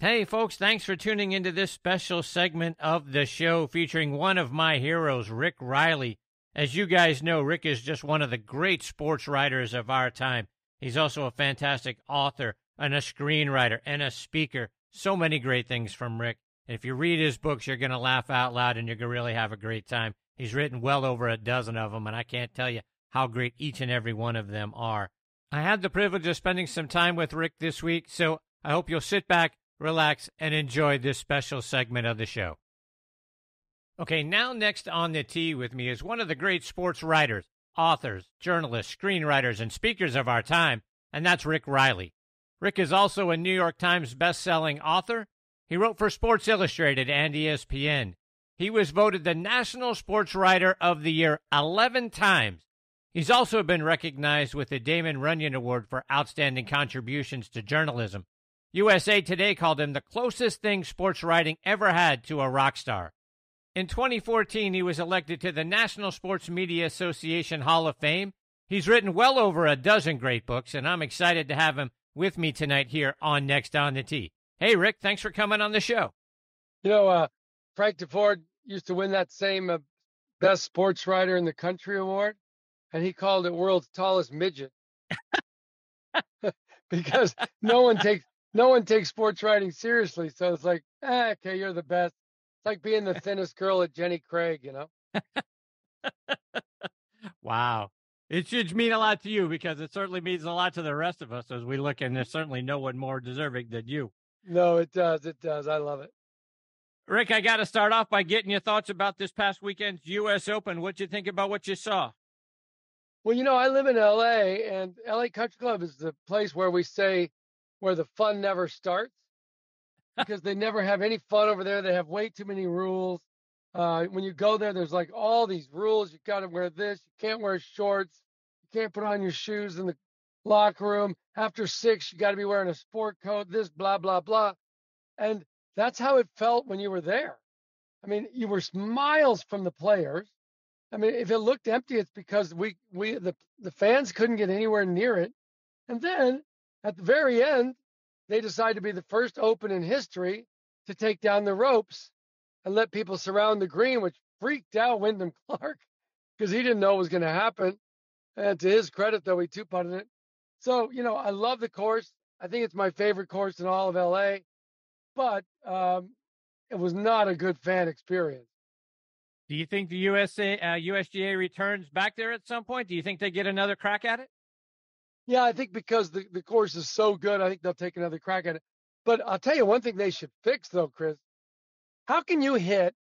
Hey, folks, thanks for tuning into this special segment of the show featuring one of my heroes, Rick Reilly. As you guys know, Rick is just one of the great sports writers of our time. He's also a fantastic author and a screenwriter and a speaker. So many great things from Rick. And if you read his books, you're going to laugh out loud and you're going to really have a great time. He's written well over a dozen of them, and I can't tell you how great each and every one of them are. I had the privilege of spending some time with Rick this week, so I hope you'll sit back, relax, and enjoy this special segment of the show. Okay, now next on the tee with me is one of the great sports writers, authors, journalists, screenwriters, and speakers of our time, and that's Rick Reilly. Rick is also a New York Times best-selling author. He wrote for Sports Illustrated and ESPN. He was voted the National Sports Writer of the Year 11 times. He's also been recognized with the Damon Runyon Award for outstanding contributions to journalism. USA Today called him the closest thing sports writing ever had to a rock star. In 2014, he was elected to the National Sports Media Association Hall of Fame. He's written well over a dozen great books, and I'm excited to have him with me tonight here on Next on the Tee. Hey, Rick, thanks for coming on the show. You know, uh, Frank Deford used to win that same uh, best sports writer in the country award, and he called it world's tallest midget because no one takes no one takes sports writing seriously. So it's like, eh, okay, you're the best. It's like being the thinnest girl at Jenny Craig, you know. wow. It should mean a lot to you because it certainly means a lot to the rest of us as we look, and there's certainly no one more deserving than you. No, it does. It does. I love it. Rick, I got to start off by getting your thoughts about this past weekend's U.S. Open. What'd you think about what you saw? Well, you know, I live in L.A., and L.A. Country Club is the place where we say where the fun never starts because they never have any fun over there. They have way too many rules. Uh, when you go there, there's like all these rules. You got to wear this. You can't wear shorts. You can't put on your shoes in the locker room. After six, you got to be wearing a sport coat. This, blah, blah, blah. And that's how it felt when you were there. I mean, you were miles from the players. I mean, if it looked empty, it's because we we the the fans couldn't get anywhere near it. And then at the very end, they decide to be the first Open in history to take down the ropes and let people surround the green, which freaked out Wyndham Clark because he didn't know what was going to happen. And to his credit, though, he two putted it. So you know, I love the course. I think it's my favorite course in all of LA but um, it was not a good fan experience. Do you think the USA uh, USGA returns back there at some point? Do you think they get another crack at it? Yeah, I think because the, the course is so good, I think they'll take another crack at it. But I'll tell you one thing they should fix though, Chris. How can you hit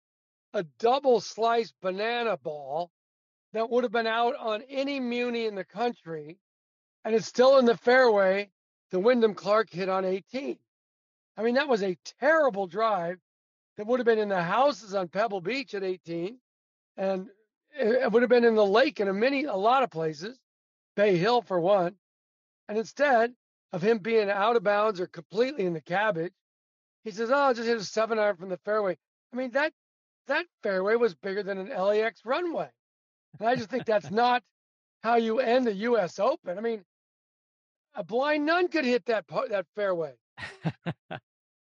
a double sliced banana ball that would have been out on any muni in the country and it's still in the fairway the Wyndham Clark hit on 18? I mean, that was a terrible drive that would have been in the houses on Pebble Beach at 18, and it would have been in the lake in a many, a lot of places, Bay Hill for one. And instead of him being out of bounds or completely in the cabbage, he says, "Oh, I'll just hit a seven iron from the fairway." I mean, that that fairway was bigger than an LAX runway, and I just think that's not how you end the U.S. Open. I mean, a blind nun could hit that that fairway. well,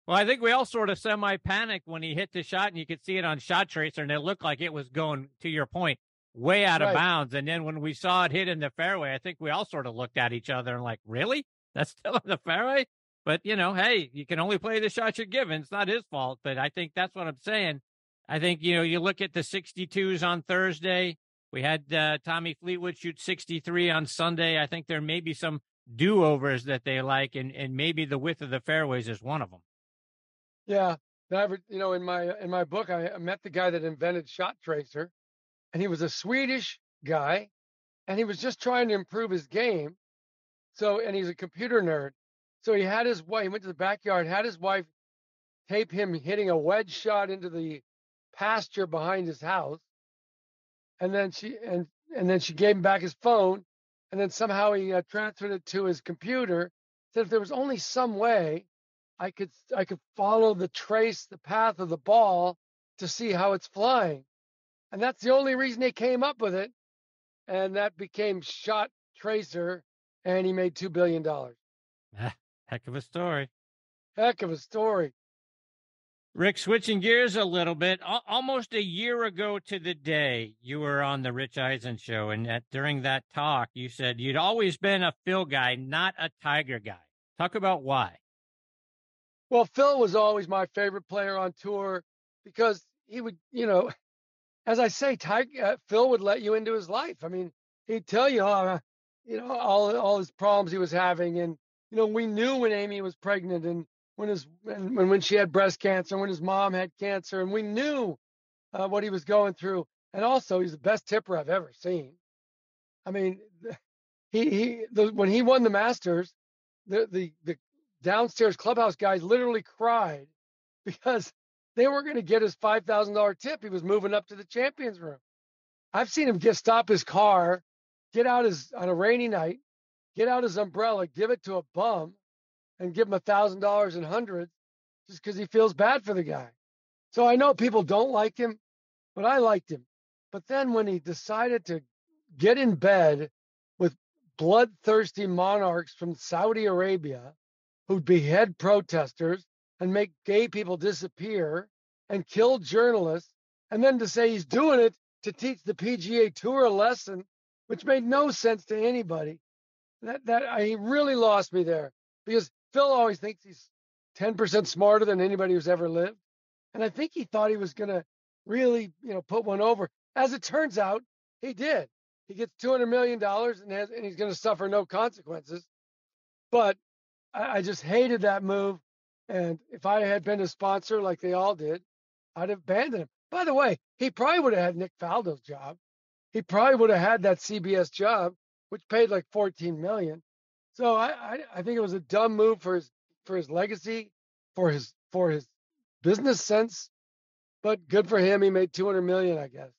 I think we all sort of semi panicked when he hit the shot, and you could see it on Shot Tracer, and it looked like it was going, to your point, way out right. of bounds. And then when we saw it hit in the fairway, I think we all sort of looked at each other and like, really? That's still in the fairway? But, you know, hey, you can only play the shots you're given. It's not his fault. But I think that's what I'm saying. I think, you know, you look at the 62s on Thursday. We had uh, Tommy Fleetwood shoot 63 on Sunday. I think there may be some do overs that they like, and, and maybe the width of the fairways is one of them. Yeah. Never, you know, in my in my book, I met the guy that invented Shot Tracer, and he was a Swedish guy, and he was just trying to improve his game. So, and he's a computer nerd. So he had his wife, he went to the backyard, had his wife tape him hitting a wedge shot into the pasture behind his house. And then she and and then she gave him back his phone, and then somehow he uh, transferred it to his computer. Said if there was only some way, I could I could follow the trace, the path of the ball to see how it's flying, and that's the only reason they came up with it, and that became Shot Tracer, and he made two billion dollars. Ah, heck of a story. Heck of a story. Rick, switching gears a little bit, almost a year ago to the day, you were on the Rich Eisen show, and at, during that talk, you said you'd always been a Phil guy, not a Tiger guy. Talk about why. Well, Phil was always my favorite player on tour because he would, you know, as I say, uh, Phil would let you into his life. I mean, he'd tell you, uh, you know, all all his problems he was having, and you know, we knew when Amy was pregnant, and when his when when she had breast cancer, when his mom had cancer, and we knew uh, what he was going through. And also, he's the best tipper I've ever seen. I mean, he he the, when he won the Masters, the the the downstairs clubhouse guys literally cried because they weren't going to get his five thousand dollar tip. He was moving up to the champions room. I've seen him get stop his car, get out his on a rainy night, get out his umbrella, give it to a bum, and give him a thousand dollars in hundreds just because he feels bad for the guy. So I know people don't like him, but I liked him. But then when he decided to get in bed with bloodthirsty monarchs from Saudi Arabia who behead protesters and make gay people disappear and kill journalists, and then to say he's doing it to teach the PGA Tour a lesson, which made no sense to anybody. That that he really lost me there because Phil always thinks he's 10% smarter than anybody who's ever lived. And I think he thought he was going to really, you know, put one over. As it turns out, he did. He gets $200 million and, has, and he's going to suffer no consequences. But I, I just hated that move. And if I had been a sponsor like they all did, I'd have abandoned him. By the way, he probably would have had Nick Faldo's job. He probably would have had that CBS job, which paid like 14 million. So I, I, I think it was a dumb move for his for his legacy, for his for his business sense, but good for him. He made 200 million, I guess.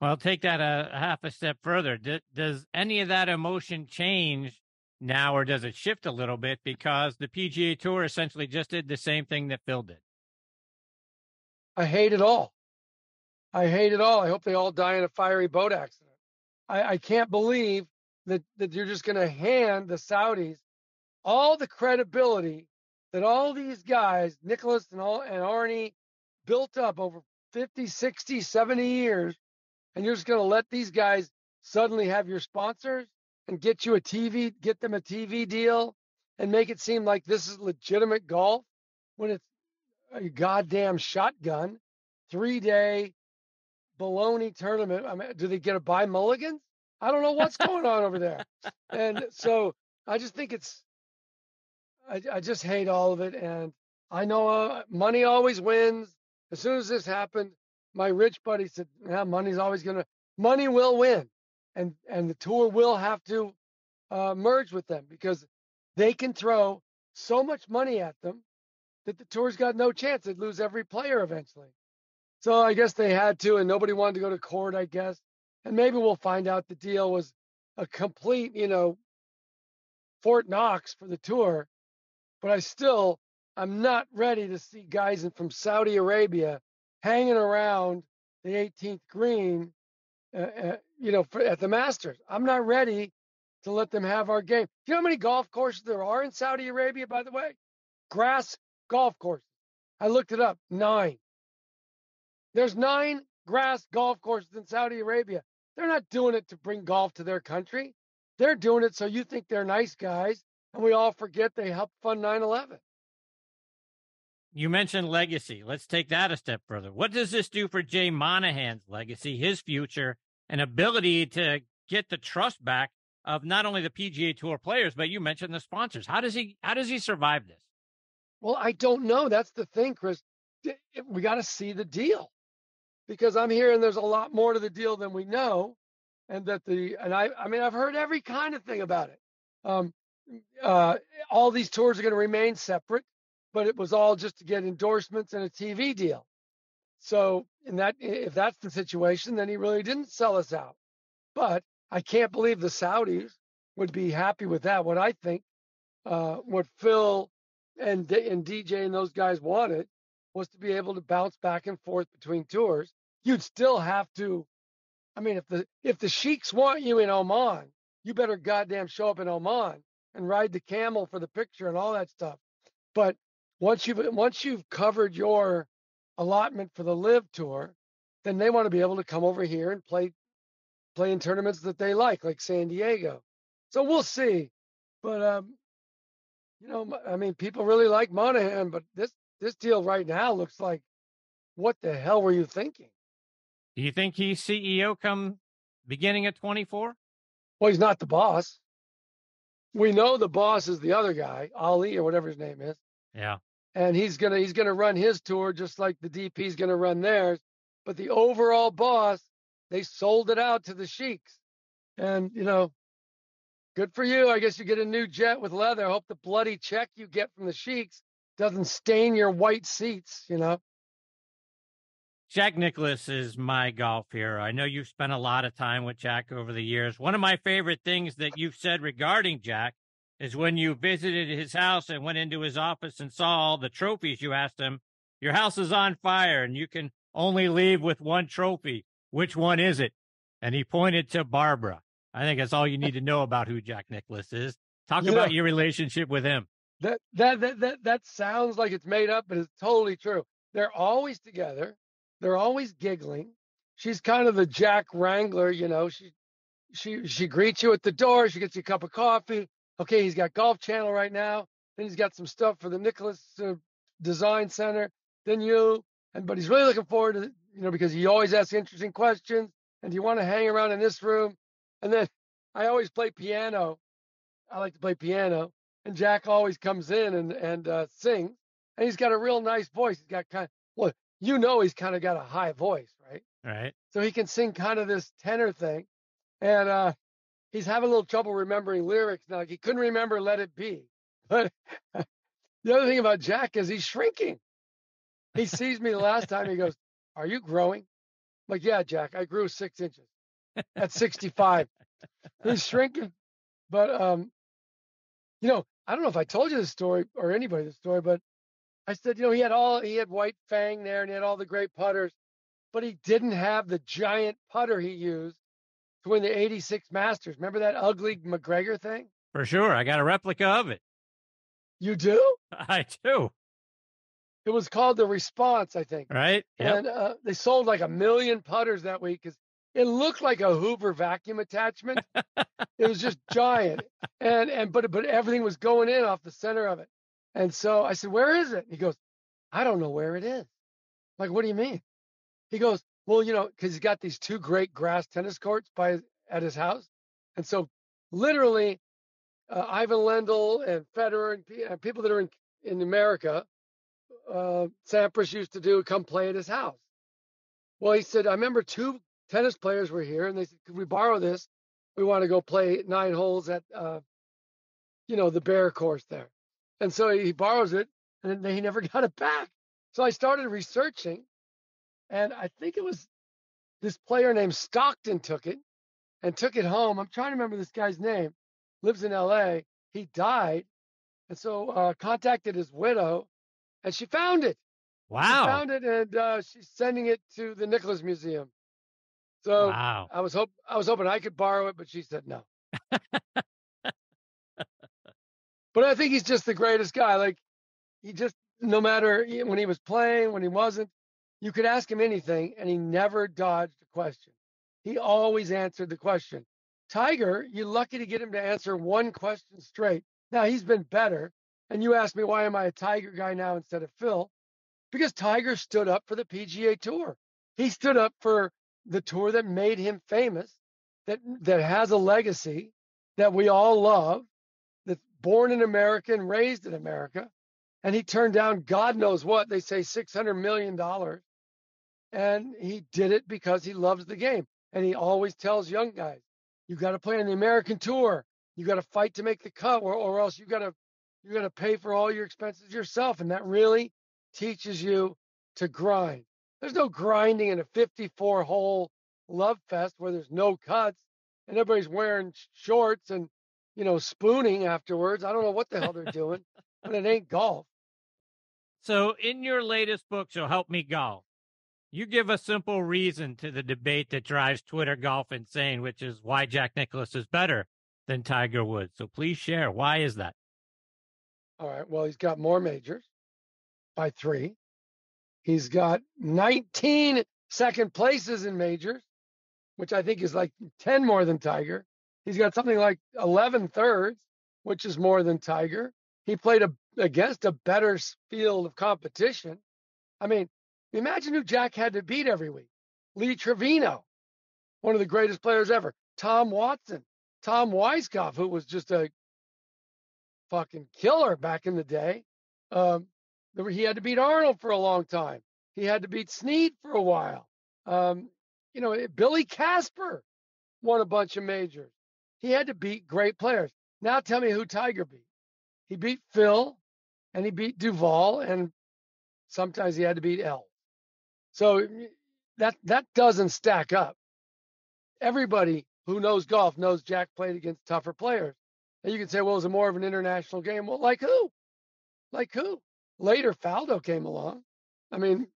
Well, take that a, half a step further. Does any of that emotion change now, or does it shift a little bit because the PGA Tour essentially just did the same thing that Phil did? I hate it all. I hate it all. I hope they all die in a fiery boat accident. I, I can't believe that, that you're just going to hand the Saudis all the credibility that all these guys, Nicklaus and all and Arnie, built up over 50, 60, 70 years, and you're just going to let these guys suddenly have your sponsors and get you a TV, get them a TV deal, and make it seem like this is legitimate golf when it's a goddamn shotgun, three day baloney tournament. I mean, do they get a buy mulligans? I don't know what's going on over there. And so I just think it's, I, I just hate all of it. And I know uh, money always wins. As soon as this happened, my rich buddy said, yeah, money's always going to, money will win. And, and the tour will have to uh, merge with them because they can throw so much money at them that the tour's got no chance. They'd lose every player eventually. So I guess they had to, and nobody wanted to go to court, I guess and maybe we'll find out the deal was a complete, you know, Fort Knox for the tour. But I still, I'm not ready to see guys from Saudi Arabia hanging around the 18th green, uh, uh, you know, for, at the Masters. I'm not ready to let them have our game. Do you know how many golf courses there are in Saudi Arabia, by the way? Grass golf courses. I looked it up. Nine. There's nine grass golf courses in Saudi Arabia. They're not doing it to bring golf to their country. They're doing it so you think they're nice guys, and we all forget they helped fund 9 11. You mentioned legacy. Let's take that a step further. What does this do for Jay Monahan's legacy, his future, and ability to get the trust back of not only the PGA Tour players, but you mentioned the sponsors? How does he how does he survive this? Well, I don't know. That's the thing, Chris. We got to see the deal because I'm hearing there's a lot more to the deal than we know, and that the and I I mean I've heard every kind of thing about it. Um, uh, all these tours are going to remain separate, but it was all just to get endorsements and a TV deal. So, in that, if that's the situation, then he really didn't sell us out. But I can't believe the Saudis would be happy with that. What I think, uh, what Phil and and DJ and those guys wanted was to be able to bounce back and forth between tours. You'd still have to. I mean, if the if the sheiks want you in Oman, you better goddamn show up in Oman and ride the camel for the picture and all that stuff. But once you've once you've covered your allotment for the LIV tour, then they want to be able to come over here and play play in tournaments that they like, like San Diego. So we'll see. But um, you know, I mean, people really like Monahan, but this this deal right now looks like what the hell were you thinking? Do you think he's CEO come beginning at 24? Well, he's not the boss. We know the boss is the other guy, Ali or whatever his name is. Yeah. And he's gonna he's gonna run his tour just like the DP's gonna run theirs. But the overall boss, they sold it out to the sheiks. And you know, good for you. I guess you get a new jet with leather. Hope the bloody check you get from the sheiks doesn't stain your white seats, you know. Jack Nicklaus is my golf hero. I know you've spent a lot of time with Jack over the years. One of my favorite things that you've said regarding Jack is when you visited his house and went into his office and saw all the trophies, you asked him, Your house is on fire and you can only leave with one trophy. Which one is it? And he pointed to Barbara. I think that's all you need to know about who Jack Nicklaus is. Talk you about know, your relationship with him. That, that that that that sounds like it's made up, but it's totally true. They're always together. They're always giggling. She's kind of the Jack Wrangler, you know. She she she greets you at the door. She gets you a cup of coffee. Okay, he's got Golf Channel right now. Then he's got some stuff for the Nicklaus uh, Design Center. Then you and but he's really looking forward to you know because he always asks interesting questions. And do you want to hang around in this room? And then I always play piano. I like to play piano, and Jack always comes in and and uh, sings. And he's got a real nice voice. He's got kind of well, you know, he's kind of got a high voice, right? Right. So he can sing kind of this tenor thing, and uh, he's having a little trouble remembering lyrics now. He couldn't remember "Let It Be," but the other thing about Jack is he's shrinking. He sees me the last time. He goes, "Are you growing?" I'm like, yeah, Jack, I grew six inches at 65. He's shrinking. But, um, you know, I don't know if I told you this story or anybody this story, but I said, you know, he had all, he had White Fang there and he had all the great putters, but he didn't have the giant putter he used to win the 86 Masters. Remember that ugly MacGregor thing? For sure. I got a replica of it. You do? I do. It was called the Response, I think. Right. Yep. And uh, they sold like a million putters that week because it looked like a Hoover vacuum attachment. it was just giant, and and but but everything was going in off the center of it. And so I said, "Where is it?" he goes, "I don't know where it is." I'm like, what do you mean? He goes, "Well, you know, because he's got these two great grass tennis courts by his, at his house, and so literally, uh, Ivan Lendl and Federer and, people that are in in America, uh, Sampras used to do come play at his house. Well, he said, I remember two tennis players were here and they said, could we borrow this? We want to go play nine holes at, uh, you know, the bear course there. And so he borrows it and then he never got it back. So I started researching and I think it was this player named Stockton took it and took it home. I'm trying to remember this guy's name. Lives in LA. He died. And so uh, contacted his widow and she found it. Wow. She found it and uh, she's sending it to the Nicklaus Museum. So wow. I was hope I was hoping I could borrow it, but she said no. but I think he's just the greatest guy. Like he just no matter when he was playing, when he wasn't, you could ask him anything and he never dodged a question. He always answered the question. Tiger, you're lucky to get him to answer one question straight. Now he's been better. And you asked me why am I a Tiger guy now instead of Phil? Because Tiger stood up for the PGA Tour. He stood up for the tour that made him famous, that that has a legacy that we all love, that's born in America and raised in America. And he turned down God knows what, they say $600 million. And he did it because he loves the game. And he always tells young guys, you got to play on the American tour. You got to fight to make the cut, or, or else you got to you got to pay for all your expenses yourself, and that really teaches you to grind. There's no grinding in a 54 hole love fest where there's no cuts and everybody's wearing shorts and you know spooning afterwards. I don't know what the hell they're doing, but it ain't golf. So, in your latest book, So Help Me Golf, you give a simple reason to the debate that drives Twitter golf insane, which is why Jack Nicklaus is better than Tiger Woods. So, please share. Why is that? All right. Well, he's got more majors by three. He's got 19 second places in majors, which I think is like 10 more than Tiger. He's got something like 11 thirds, which is more than Tiger. He played a, against a better field of competition. I mean, imagine who Jack had to beat every week. Lee Trevino, one of the greatest players ever. Tom Watson, Tom Weiskopf, who was just a fucking killer back in the day. Um, he had to beat Arnold for a long time. He had to beat Snead for a while. Um, you know, Billy Casper won a bunch of majors. He had to beat great players. Now tell me who Tiger beat. He beat Phil and he beat Duval and sometimes he had to beat Els. So that that doesn't stack up. Everybody who knows golf knows Jack played against tougher players. And you can say, well, it was more of an international game. Well, like who? Like who? Later, Faldo came along. I mean,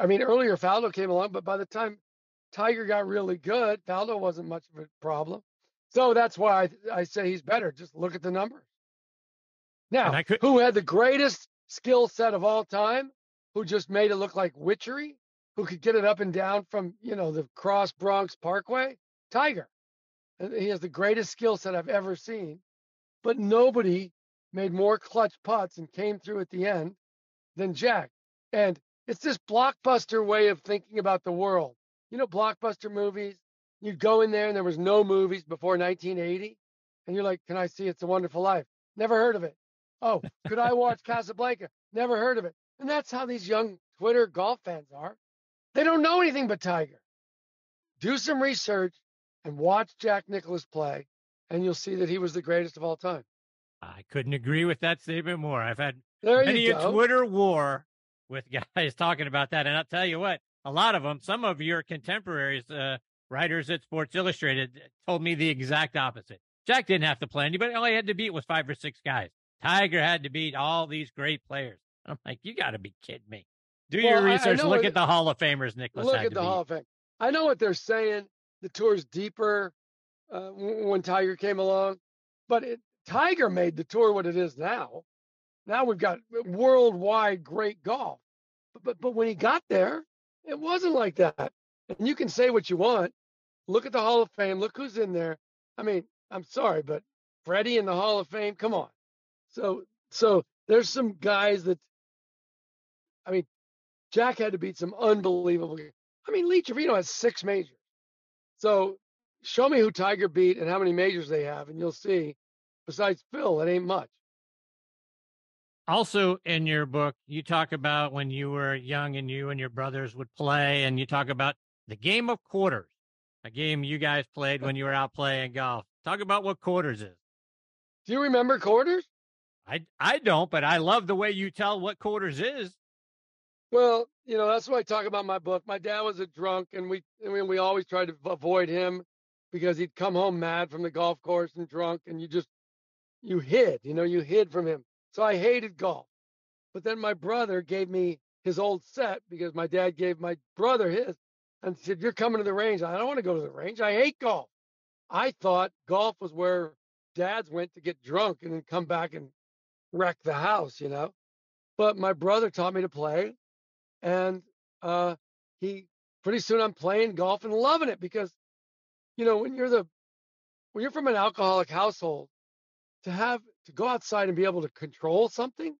I mean, earlier Faldo came along, but by the time Tiger got really good, Faldo wasn't much of a problem. So that's why I, I say he's better. Just look at the numbers. Now, could... who had the greatest skill set of all time? Who just made it look like witchery? Who could get it up and down from you know the Cross Bronx Parkway? Tiger. And He has the greatest skill set I've ever seen, but nobody made more clutch putts and came through at the end than Jack. And it's this blockbuster way of thinking about the world. You know, blockbuster movies, you'd go in there and there was no movies before 1980. And you're like, can I see It's a Wonderful Life? Never heard of it. Oh, could I watch Casablanca? Never heard of it. And that's how these young Twitter golf fans are. They don't know anything but Tiger. Do some research and watch Jack Nicklaus play, and you'll see that he was the greatest of all time. I couldn't agree with that statement more. I've had there many a Twitter war with guys talking about that, and I'll tell you what, a lot of them, some of your contemporaries, uh, writers at Sports Illustrated, told me the exact opposite. Jack didn't have to play anybody; all he had to beat was five or six guys. Tiger had to beat all these great players. I'm like, you got to be kidding me. Do well, your research. Look at the Hall of Famers, Nicklaus. Look at the. Hall of Fame. I know what they're saying the tour's deeper uh, when Tiger came along, but it, Tiger made the tour what it is now. Now we've got worldwide great golf, but, but but when he got there, it wasn't like that. And you can say what you want. Look at the Hall of Fame. Look who's in there. I mean, I'm sorry, but Freddie in the Hall of Fame. Come on. So so there's some guys that. I mean, Jack had to beat some unbelievable. I mean, Lee Trevino has six majors. So show me who Tiger beat and how many majors they have, and you'll see. Besides Phil, it ain't much. Also, in your book, you talk about when you were young and you and your brothers would play, and you talk about the game of quarters, a game you guys played when you were out playing golf. Talk about what quarters is. Do you remember quarters? I I don't, but I love the way you tell what quarters is. Well, you know, that's why I talk about my book. My dad was a drunk, and we I mean, we always tried to avoid him because he'd come home mad from the golf course and drunk, and you just you hid, you know, you hid from him. So I hated golf. But then my brother gave me his old set because my dad gave my brother his and said, You're coming to the range. I don't want to go to the range. I hate golf. I thought golf was where dads went to get drunk and then come back and wreck the house, you know. But my brother taught me to play and uh, he pretty soon I'm playing golf and loving it because, you know, when you're the when you're from an alcoholic household, to have to go outside and be able to control something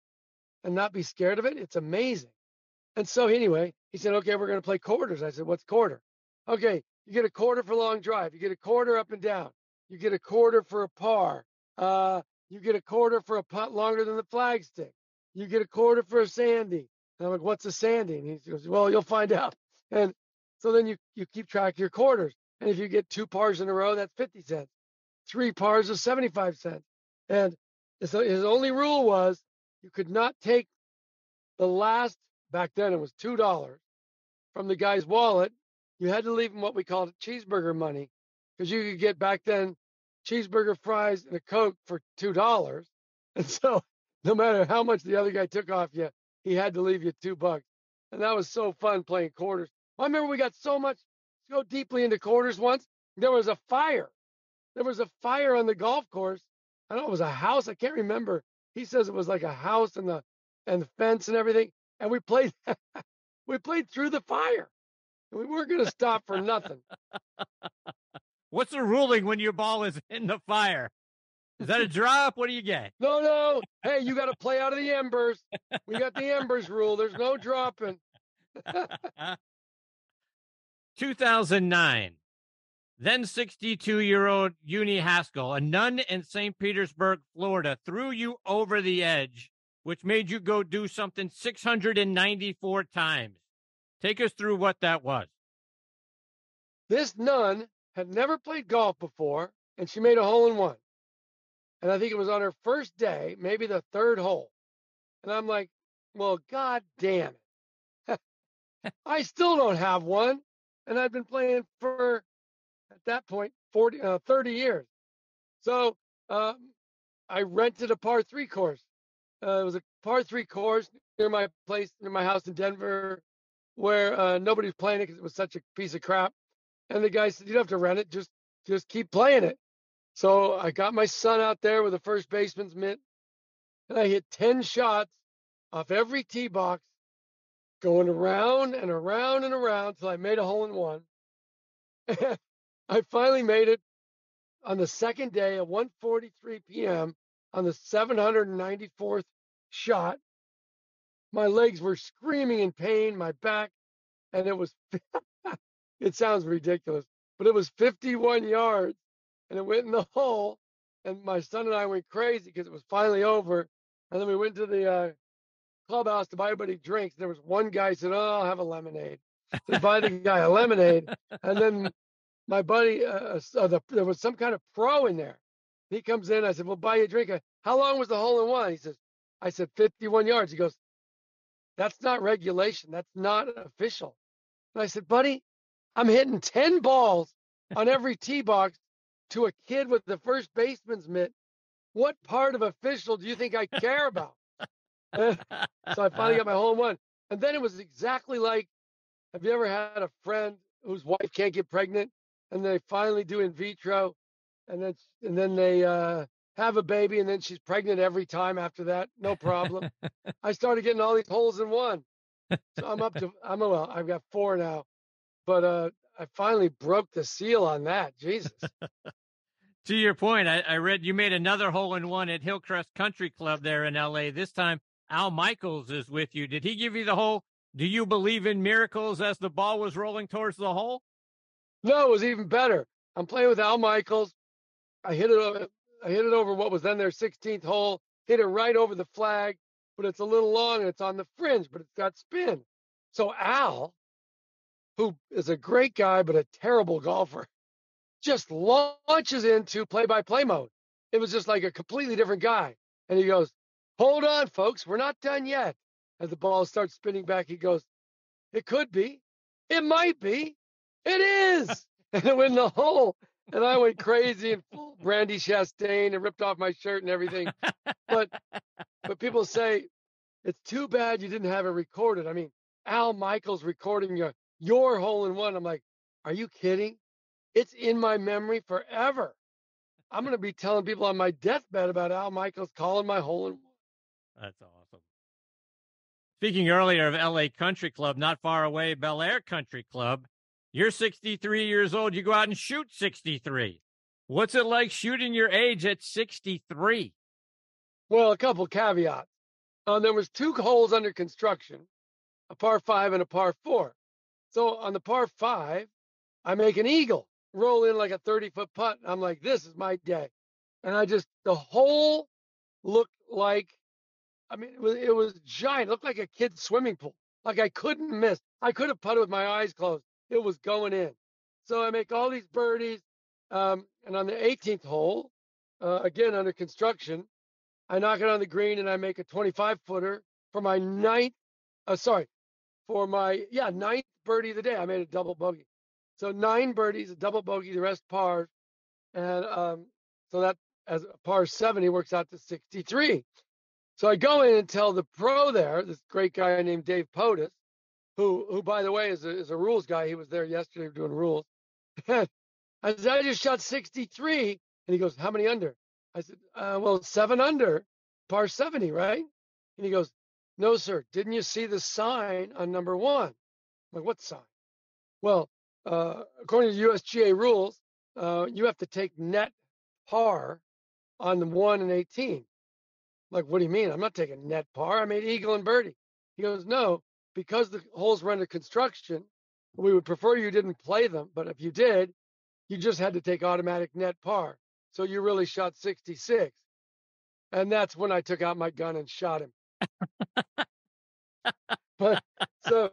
and not be scared of it, it's amazing. And so anyway, he said, okay, we're going to play quarters. I said, what's quarter? Okay, you get a quarter for long drive. You get a quarter up and down. You get a quarter for a par. Uh, you get a quarter for a putt longer than the flagstick. You get a quarter for a sandy. And I'm like, what's a sandy? And he goes, well, you'll find out. And so then you, you keep track of your quarters. And if you get two pars in a row, that's 50 cents. three pars is 75 cents. And so his only rule was you could not take the last, back then it was $2 from the guy's wallet. You had to leave him what we called cheeseburger money because you could get back then cheeseburger fries and a Coke for $2. And so no matter how much the other guy took off you, he had to leave you two bucks. And that was so fun playing quarters. I remember we got so much, so deeply into quarters once. There was a fire. There was a fire on the golf course. I don't know, it was a house. I can't remember. He says it was like a house and the and the fence and everything. And we played we played through the fire. And we weren't gonna stop for nothing. What's the ruling when your ball is in the fire? Is that a drop? What do you get? No, no. Hey, you got to play out of the embers. We got the embers rule. There's no dropping. 2009. Then 62 year old Uni Haskell, a nun in St. Petersburg, Florida, threw you over the edge, which made you go do something 694 times. Take us through what that was. This nun had never played golf before, and she made a hole in one and I think it was on her first day, maybe the third hole. And I'm like, well, god damn it. I still don't have one. And I've been playing for, at that point, 40, uh, 30 years. So um, I rented a par three course. Uh, it was a par three course near my place, near my house in Denver, where uh, nobody was playing it because it was such a piece of crap. And the guy said, "You don't have to rent it; just just keep playing it." So I got my son out there with a first baseman's mitt, and I hit 10 shots off every tee box, going around and around and around till I made a hole in one. I finally made it on the second day at 1:43 p.m. on the 794th shot. My legs were screaming in pain, my back, and it was it sounds ridiculous, but it was 51 yards and it went in the hole. And my son and I went crazy because it was finally over. And then we went to the uh, clubhouse to buy everybody drinks. There was one guy said, "Oh, I'll have a lemonade." To buy the guy a lemonade, and then my buddy, uh, uh, the, there was some kind of pro in there. He comes in. I said, "We'll buy you a drink." How long was the hole in one? He says, "I said 51 yards." He goes, "That's not regulation. That's not official." And I said, "Buddy, I'm hitting 10 balls on every tee box to a kid with the first baseman's mitt, what part of official do you think I care about? so I finally got my home one. And then it was exactly like have you ever had a friend whose wife can't get pregnant and they finally do in vitro and then and then they uh, have a baby and then she's pregnant every time after that, no problem. I started getting all these holes in one. So I'm up to I'm well, I've got four now. But uh I finally broke the seal on that. Jesus. To your point, I, I, read you made another hole in one at Hillcrest Country Club there in LA. This time, Al Michaels is with you. Did he give you the hole? Do you believe in miracles as the ball was rolling towards the hole? No, it was even better. I'm playing with Al Michaels. I hit it I hit it over what was then their 16th hole, hit it right over the flag, but it's a little long and it's on the fringe, but it's got spin. So Al, who is a great guy, but a terrible golfer, just launches into play by play mode. It was just like a completely different guy. And he goes, Hold on, folks, we're not done yet. As the ball starts spinning back, he goes, It could be. It might be. It is. and it went in the hole. And I went crazy and full Brandi Chastain and ripped off my shirt and everything. But but people say it's too bad you didn't have it recorded. I mean, Al Michaels recording your your hole in one. I'm like, are you kidding? It's in my memory forever. I'm going to be telling people on my deathbed about Al Michaels calling my hole in one. That's awesome. Speaking earlier of LA Country Club, not far away, Bel Air Country Club. You're 63 years old. You go out and shoot 63. What's it like shooting your age at 63? Well, a couple caveats. Uh, there was two holes under construction, a par five and a par four. So on the par five, I make an eagle roll in like a 30 foot putt. I'm like, this is my day. And I just, the hole looked like, I mean, it was, it was giant. It looked like a kid's swimming pool. Like I couldn't miss. I could have putted with my eyes closed. It was going in. So I make all these birdies. Um, and on the 18th hole, uh, again under construction, I knock it on the green and I make a 25 footer for my ninth. Uh, sorry, for my yeah ninth birdie of the day. I made a double bogey, so nine birdies, a double bogey, the rest par, and um, so that as a par 70 works out to 63. So I go in and tell the pro there, this great guy named Dave POTUS, who who by the way is a, is a rules guy. He was there yesterday doing rules. I said I just shot 63, and he goes, "How many under?" I said, uh, "Well, seven under, par 70, right?" And he goes, "No, sir. Didn't you see the sign on number one?" I'm like, "What sign?" Well, uh, according to USGA rules, uh, you have to take net par on the one and 18. I'm like, what do you mean? I'm not taking net par. I made eagle and birdie. He goes, no, because the holes were under construction, we would prefer you didn't play them. But if you did, you just had to take automatic net par. So you really shot 66. And that's when I took out my gun and shot him. but so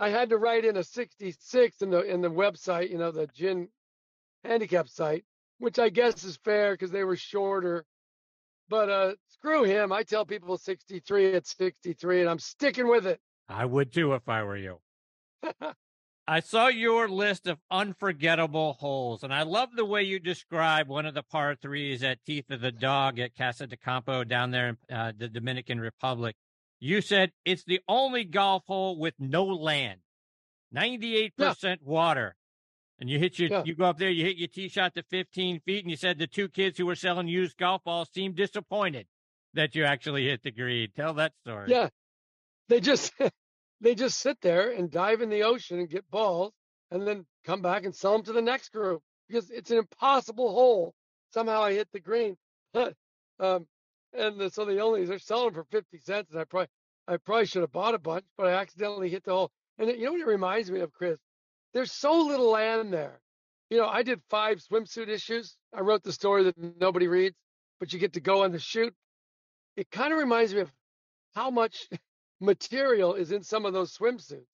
I had to write in a 66 in the in the website, you know, the GHIN handicap site, which I guess is fair because they were shorter. But uh, screw him. I tell people 63 at 63, and I'm sticking with it. I would too if I were you. I saw your list of unforgettable holes, and I love the way you describe one of the par threes at Teeth of the Dog at Casa de Campo down there in uh, the Dominican Republic. You said it's the only golf hole with no land, 98% yeah. water. And you hit your, yeah. you go up there, you hit your tee shot to 15 feet, and you said the two kids who were selling used golf balls seemed disappointed that you actually hit the green. Tell that story. Yeah, they just they just sit there and dive in the ocean and get balls, and then come back and sell them to the next group because it's an impossible hole. Somehow I hit the green, um, and the, so the only they're selling for 50 cents, and I probably I probably should have bought a bunch, but I accidentally hit the hole. And you know what it reminds me of, Chris? there's so little land there. You know, I did five swimsuit issues. I wrote the story that nobody reads, but you get to go on the shoot. It kind of reminds me of how much material is in some of those swimsuits.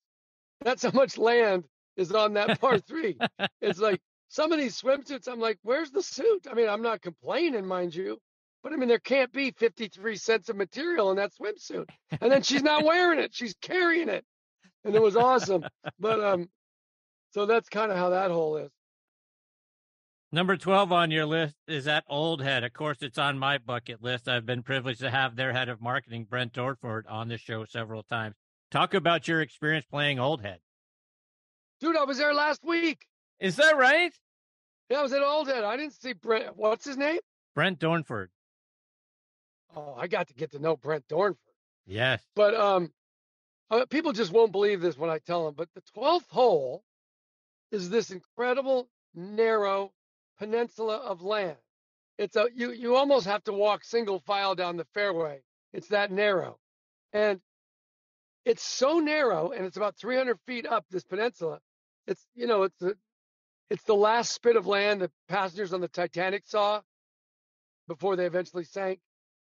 That's how much land is on that par three. it's like some of these swimsuits, I'm like, where's the suit? I mean, I'm not complaining, mind you, but I mean, there can't be 53 cents of material in that swimsuit. And then she's not wearing it, she's carrying it. And it was awesome. But um, so that's kind of how that hole is. Number 12 on your list is that Old Head. Of course, it's on my bucket list. I've been privileged to have their head of marketing, Brent Dorford, on the show several times. Talk about your experience playing Old Head. Dude, I was there last week. Is that right? Yeah, I was at Old Head. I didn't see Brent. What's his name? Brent Dornford. Oh, I got to get to know Brent Dornford. Yes. But um, uh, people just won't believe this when I tell them. But the 12th hole is this incredible narrow peninsula of land. It's a you you almost have to walk single file down the fairway. It's that narrow. And it's so narrow and it's about 300 feet up this peninsula. It's you know it's the it's the last spit of land that passengers on the Titanic saw before they eventually sank.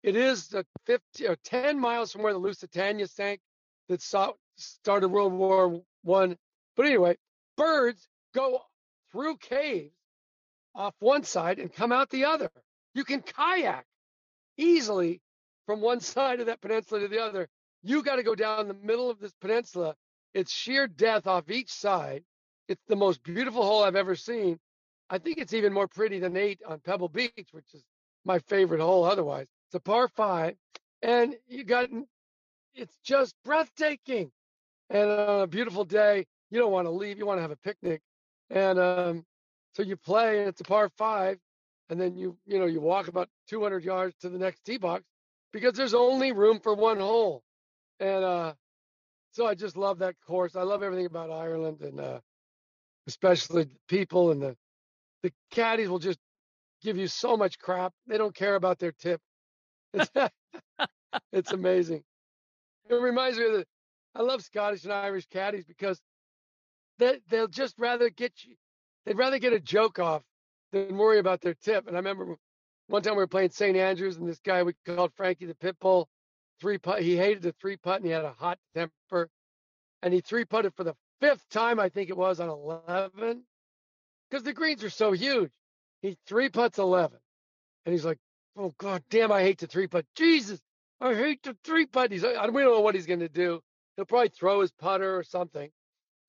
It is the 50 or 10 miles from where the Lusitania sank that saw, started World War One. But anyway, birds go through caves off one side and come out the other. You can kayak easily from one side of that peninsula to the other. You got to go down the middle of this peninsula. It's sheer death off each side. It's the most beautiful hole I've ever seen. I think it's even more pretty than eight on Pebble Beach, which is my favorite hole otherwise. It's a par five, and you got it's just breathtaking. And on a beautiful day, you don't want to leave. You want to have a picnic, and um, so you play, and it's a par five, and then you you know you walk about 200 yards to the next tee box because there's only room for one hole, and uh, so I just love that course. I love everything about Ireland, and uh, especially the people and the the caddies will just give you so much crap. They don't care about their tip. It's, it's amazing. It reminds me of the. I love Scottish and Irish caddies because they they'll just rather get you. They'd rather get a joke off than worry about their tip. And I remember one time we were playing St. Andrews, and this guy we called Frankie the Pitbull, three putt. He hated the three putt, and he had a hot temper, and he three putted for the fifth time, I think it was on eleven, because the greens are so huge. He three putts 11. And he's like, oh, God damn, I hate to three putt. Jesus, I hate to three putt. He's, I, we don't know what he's going to do. He'll probably throw his putter or something.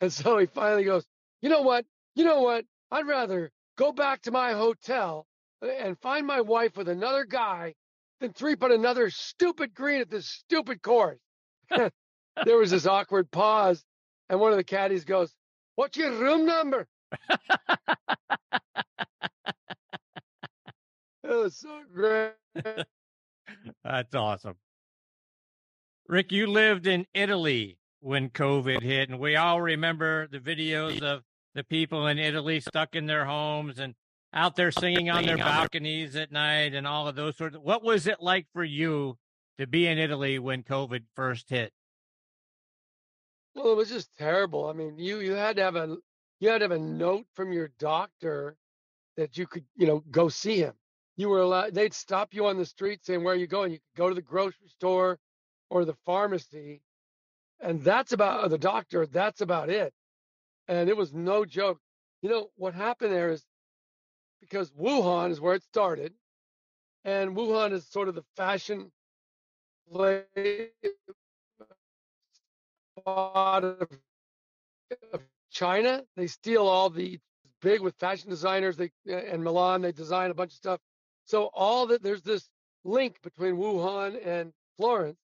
And so he finally goes, you know what? You know what? I'd rather go back to my hotel uh, and find my wife with another guy than three putt another stupid green at this stupid course. there was this awkward pause. And one of the caddies goes, What's your room number? That's awesome. Rick, you lived in Italy when COVID hit, and we all remember the videos of the people in Italy stuck in their homes and out there singing on their balconies at night and all of those sorts of what was it like for you to be in Italy when COVID first hit? Well, it was just terrible. I mean, you you had to have a you had to have a note from your doctor that you could, you know, go see him you were allowed they'd stop you on the street saying where are you going? You could go to the grocery store or the pharmacy and that's about the doctor that's about it. And it was no joke. You know what happened there is because wuhan is where it started and wuhan is sort of the fashion place of, of china. They steal all the big with fashion designers they and milan they design a bunch of stuff so all that there's this link between Wuhan and Florence.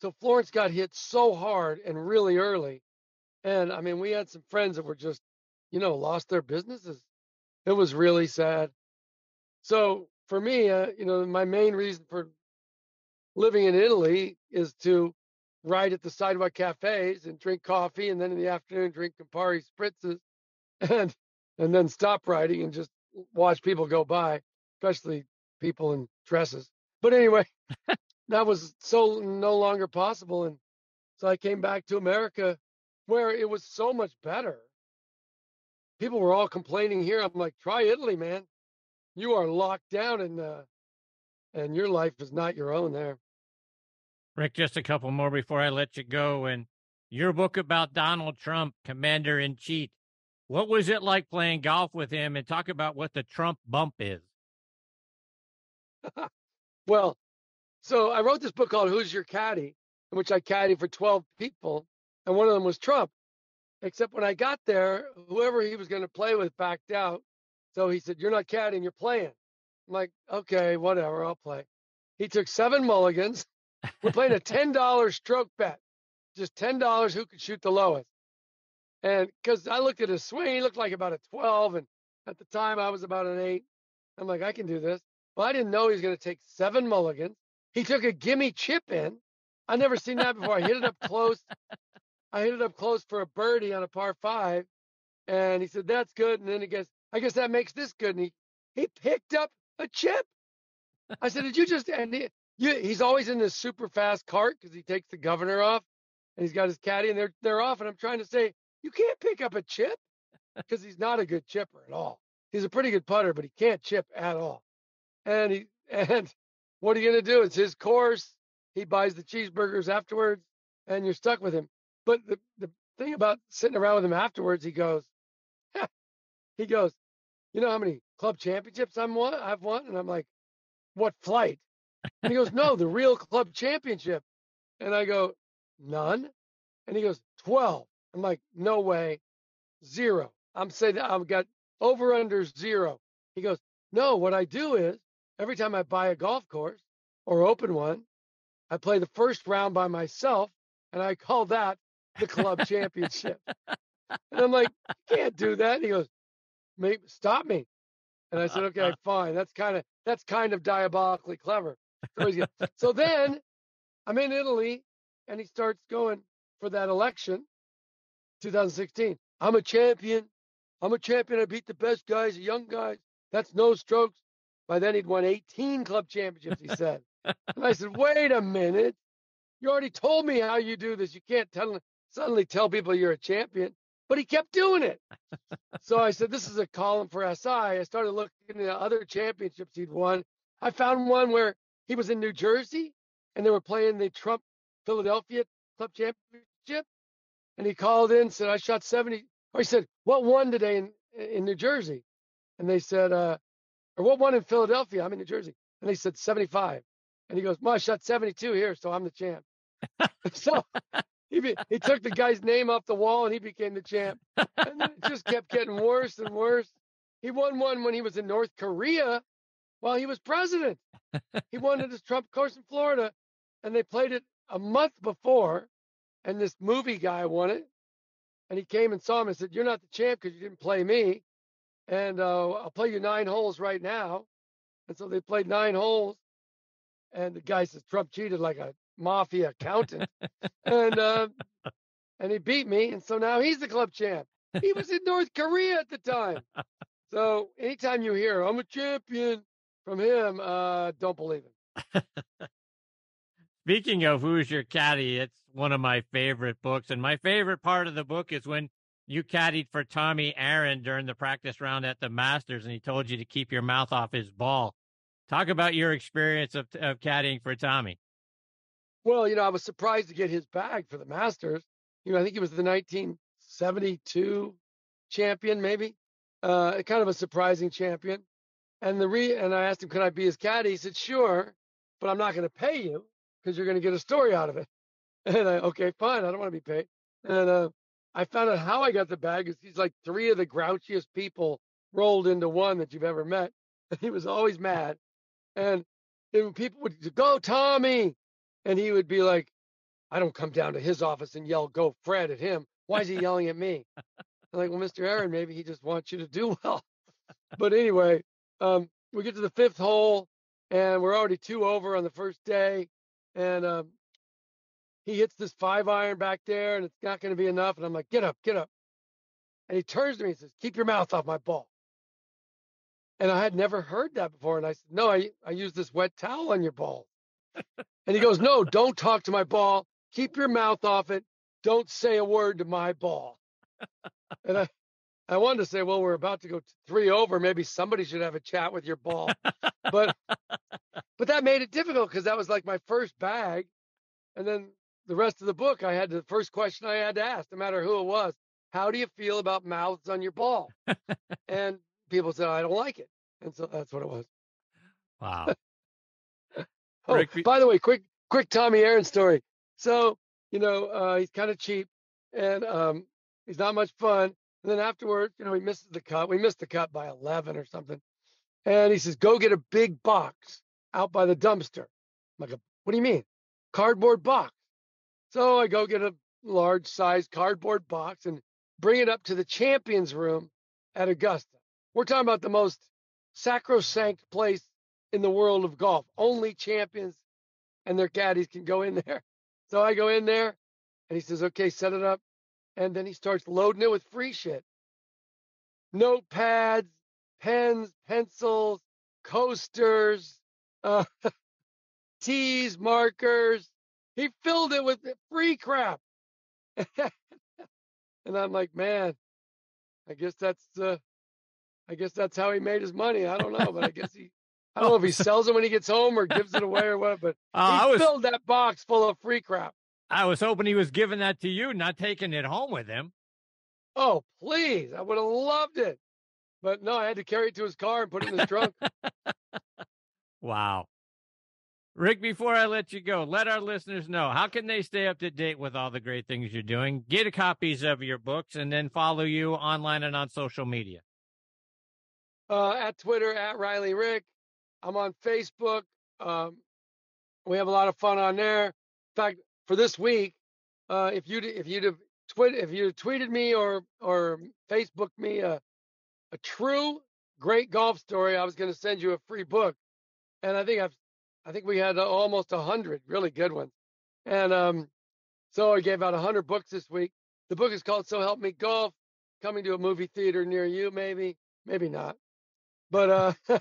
So Florence got hit so hard and really early. And I mean, we had some friends that were just, you know, lost their businesses. It was really sad. So for me, uh, you know, my main reason for living in Italy is to ride at the sidewalk cafes and drink coffee, and then in the afternoon drink Campari spritzes, and and then stop writing and just watch people go by especially people in dresses. But anyway, that was so no longer possible. And so I came back to America where it was so much better. People were all complaining here. I'm like, try Italy, man. You are locked down and uh, and your life is not your own there. Rick, just a couple more before I let you go. And your book about Donald Trump, Commander in Cheat. What was it like playing golf with him? And talk about what the Trump bump is. well, so I wrote this book called Who's Your Caddy, in which I caddied for 12 people, and one of them was Trump. Except when I got there, whoever he was going to play with backed out. So he said, You're not caddying, you're playing. I'm like, Okay, whatever, I'll play. He took seven mulligans. We're playing a $10 stroke bet, just $10 who could shoot the lowest. And because I looked at his swing, he looked like about a 12. And at the time, I was about an eight. I'm like, I can do this. Well, I didn't know he was going to take seven mulligans. He took a gimme chip in. I never seen that before. I hit it up close. I hit it up close for a birdie on a par five, and he said that's good. And then he goes, I guess that makes this good. And he he picked up a chip. I said, did you just? And he, you, he's always in this super fast cart because he takes the governor off, and he's got his caddy, and they're they're off. And I'm trying to say, you can't pick up a chip because he's not a good chipper at all. He's a pretty good putter, but he can't chip at all and he and what are you going to do? It's his course. He buys the cheeseburgers afterwards, and you're stuck with him. But the the thing about sitting around with him afterwards, he goes, he goes, you know how many club championships I'm won? I've won, and I'm like, what flight? And he goes, no, the real club championship. And I go, none. And he goes, 12. I'm like, no way, zero. I'm saying I've got over under zero. He goes, no, what I do is every time I buy a golf course or open one, I play the first round by myself, and I call that the club championship. And I'm like, you can't do that. And he goes, Maybe stop me. And I said, okay, uh-huh. fine. That's kind of that's kind of diabolically clever. So, so then I'm in Italy, and he starts going for that election, 2016. I'm a champion. I'm a champion. I beat the best guys, the young guys. That's no strokes. By then, he'd won 18 club championships, he said. and I said, wait a minute. You already told me how you do this. You can't tell, suddenly tell people you're a champion. But he kept doing it. so I said, this is a column for SI. I started looking at other championships he'd won. I found one where he was in New Jersey and they were playing the Trump Philadelphia Club Championship. And he called in, said, I shot 70. Or he said, what won today in, in New Jersey? And they said, uh, or what one in Philadelphia? I'm in New Jersey. And they said 75. And he goes, "Ma, I shot 72 here, so I'm the champ. so he, be, he took the guy's name off the wall and he became the champ. And it just kept getting worse and worse. He won one when he was in North Korea while he was president. He won at his Trump course in Florida, and they played it a month before, and this movie guy won it. And he came and saw him and said, You're not the champ because you didn't play me. And uh, I'll play you nine holes right now. And so they played nine holes. And the guy says, Trump cheated like a mafia accountant. and uh, and he beat me. And so now he's the club champ. He was in North Korea at the time. So anytime you hear, I'm a champion from him, uh, don't believe him. Speaking of Who's Your Caddy, it's one of my favorite books. And my favorite part of the book is when you caddied for Tommy Aaron during the practice round at the Masters and he told you to keep your mouth off his ball. Talk about your experience of, of caddying for Tommy. Well, you know, I was surprised to get his bag for the Masters. You know, I think he was the 1972 champion, maybe. Uh, kind of a surprising champion. And the re and I asked him, "Can I be his caddy?" He said, "Sure, but I'm not going to pay you because you're going to get a story out of it." And I, okay, fine. I don't want to be paid. And uh, I found out how I got the bag is he's like three of the grouchiest people rolled into one that you've ever met. And he was always mad. And and people would go, Tommy, and he would be like, I don't come down to his office and yell, "Go Fred" at him. Why is he yelling at me? I'm like, well, Mr. Aaron, maybe he just wants you to do well. but anyway, um, we get to the fifth hole, and we're already two over on the first day, and um, he hits this five iron back there, and it's not going to be enough. And I'm like, get up, get up. And he turns to me and says, keep your mouth off my ball. And I had never heard that before. And I said, no, I, I use this wet towel on your ball. and he goes, no, don't talk to my ball. Keep your mouth off it. Don't say a word to my ball. and I, I wanted to say, well, we're about to go three over. Maybe somebody should have a chat with your ball, but but that made it difficult because that was like my first bag, and then the rest of the book, I had the first question I had to ask, no matter who it was, how do you feel about mouths on your ball? and people said, I don't like it, and so that's what it was. Wow. oh, Rick, by the way, quick quick Tommy Aaron story. So you know uh, he's kind of cheap, and um, he's not much fun. And then afterwards, you know, he misses the cut. We missed the cut by 11 or something. And he says, go get a big box out by the dumpster. I'm like, what do you mean? Cardboard box. So I go get a large size cardboard box and bring it up to the champions room at Augusta. We're talking about the most sacrosanct place in the world of golf. Only champions and their caddies can go in there. So I go in there and he says, okay, set it up and then he starts loading it with free shit. Notepads, pens, pencils, coasters, uh, tees, markers. He filled it with free crap. and I'm like, man, I guess that's uh, I guess that's how he made his money. I don't know, but I guess he I don't know if he sells it when he gets home or gives it away or what, but uh, he was, filled that box full of free crap. I was hoping he was giving that to you, not taking it home with him. Oh, please. I would have loved it. But no, I had to carry it to his car and put it in his trunk. wow. Rick, before I let you go, let our listeners know how can they stay up to date with all the great things you're doing, get copies of your books, and then follow you online and on social media. Uh, at Twitter, at Reilly Rick. I'm on Facebook. Um, we have a lot of fun on there. In fact, for this week, uh, if you if you'd have tweet if you tweeted me or or Facebooked me a a true great golf story, I was going to send you a free book, and I think I've I think we had uh, almost a hundred really good ones, and um, so I gave out a hundred books this week. The book is called So Help Me Golf, coming to a movie theater near you, maybe, maybe not. But uh,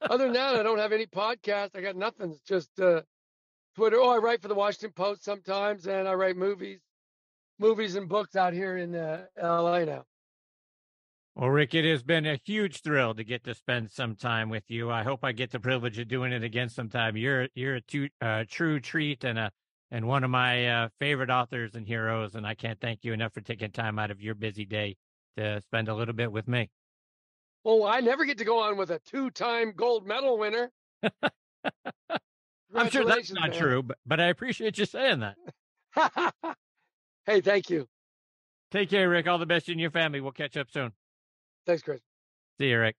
other than that, I don't have any podcast. I got nothing. It's just uh, Twitter. Oh, I write for the Washington Post sometimes, and I write movies, movies and books out here in uh, LA now. Well, Rick, it has been a huge thrill to get to spend some time with you. I hope I get the privilege of doing it again sometime. You're you're a tu- uh, true treat and a and one of my uh, favorite authors and heroes, and I can't thank you enough for taking time out of your busy day to spend a little bit with me. Well, I never get to go on with a two-time gold medal winner. I'm sure that's not man. true, but, but I appreciate you saying that. hey, thank you. Take care, Rick. All the best in your family. We'll catch up soon. Thanks, Chris. See you, Rick.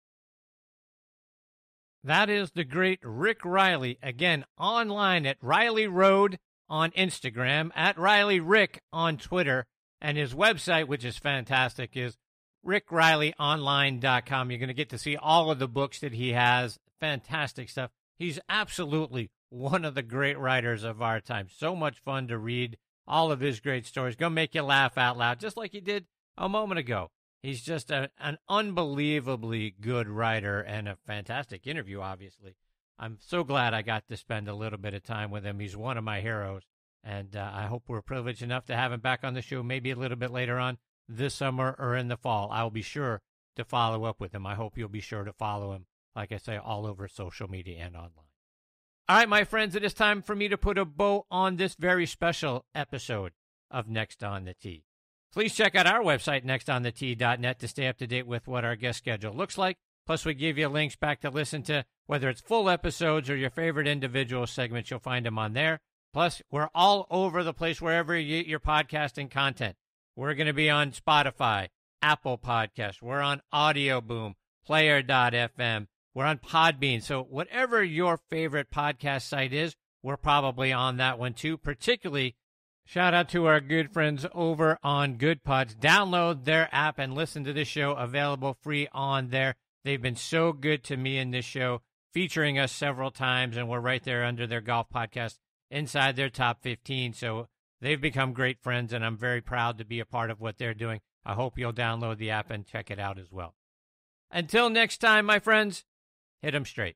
That is the great Rick Reilly. Again, online at Reilly Road on Instagram, at Reilly Rick on Twitter, and his website, which is fantastic, is rickrileyonline.com. You're going to get to see all of the books that he has. Fantastic stuff. He's absolutely one of the great writers of our time. So much fun to read all of his great stories. To make you laugh out loud, just like he did a moment ago. He's just a, an unbelievably good writer and a fantastic interview, obviously. I'm so glad I got to spend a little bit of time with him. He's one of my heroes. And uh, I hope we're privileged enough to have him back on the show maybe a little bit later on this summer or in the fall. I'll be sure to follow up with him. I hope you'll be sure to follow him, like I say, all over social media and online. All right, my friends, it is time for me to put a bow on this very special episode of Next on the Tee. Please check out our website, nextonthetee.net, to stay up to date with what our guest schedule looks like. Plus, we give you links back to listen to whether it's full episodes or your favorite individual segments. You'll find them on there. Plus, we're all over the place wherever you get your podcasting content. We're going to be on Spotify, Apple Podcasts. We're on Audio Boom, Player.fm. We're on Podbean. So, whatever your favorite podcast site is, we're probably on that one too, particularly Shout out to our good friends over on Goodpods. Download their app and listen to this show available free on there. They've been so good to me in this show, featuring us several times, and we're right there under their golf podcast inside their top 15. So they've become great friends, and I'm very proud to be a part of what they're doing. I hope you'll download the app and check it out as well. Until next time, my friends, hit them straight.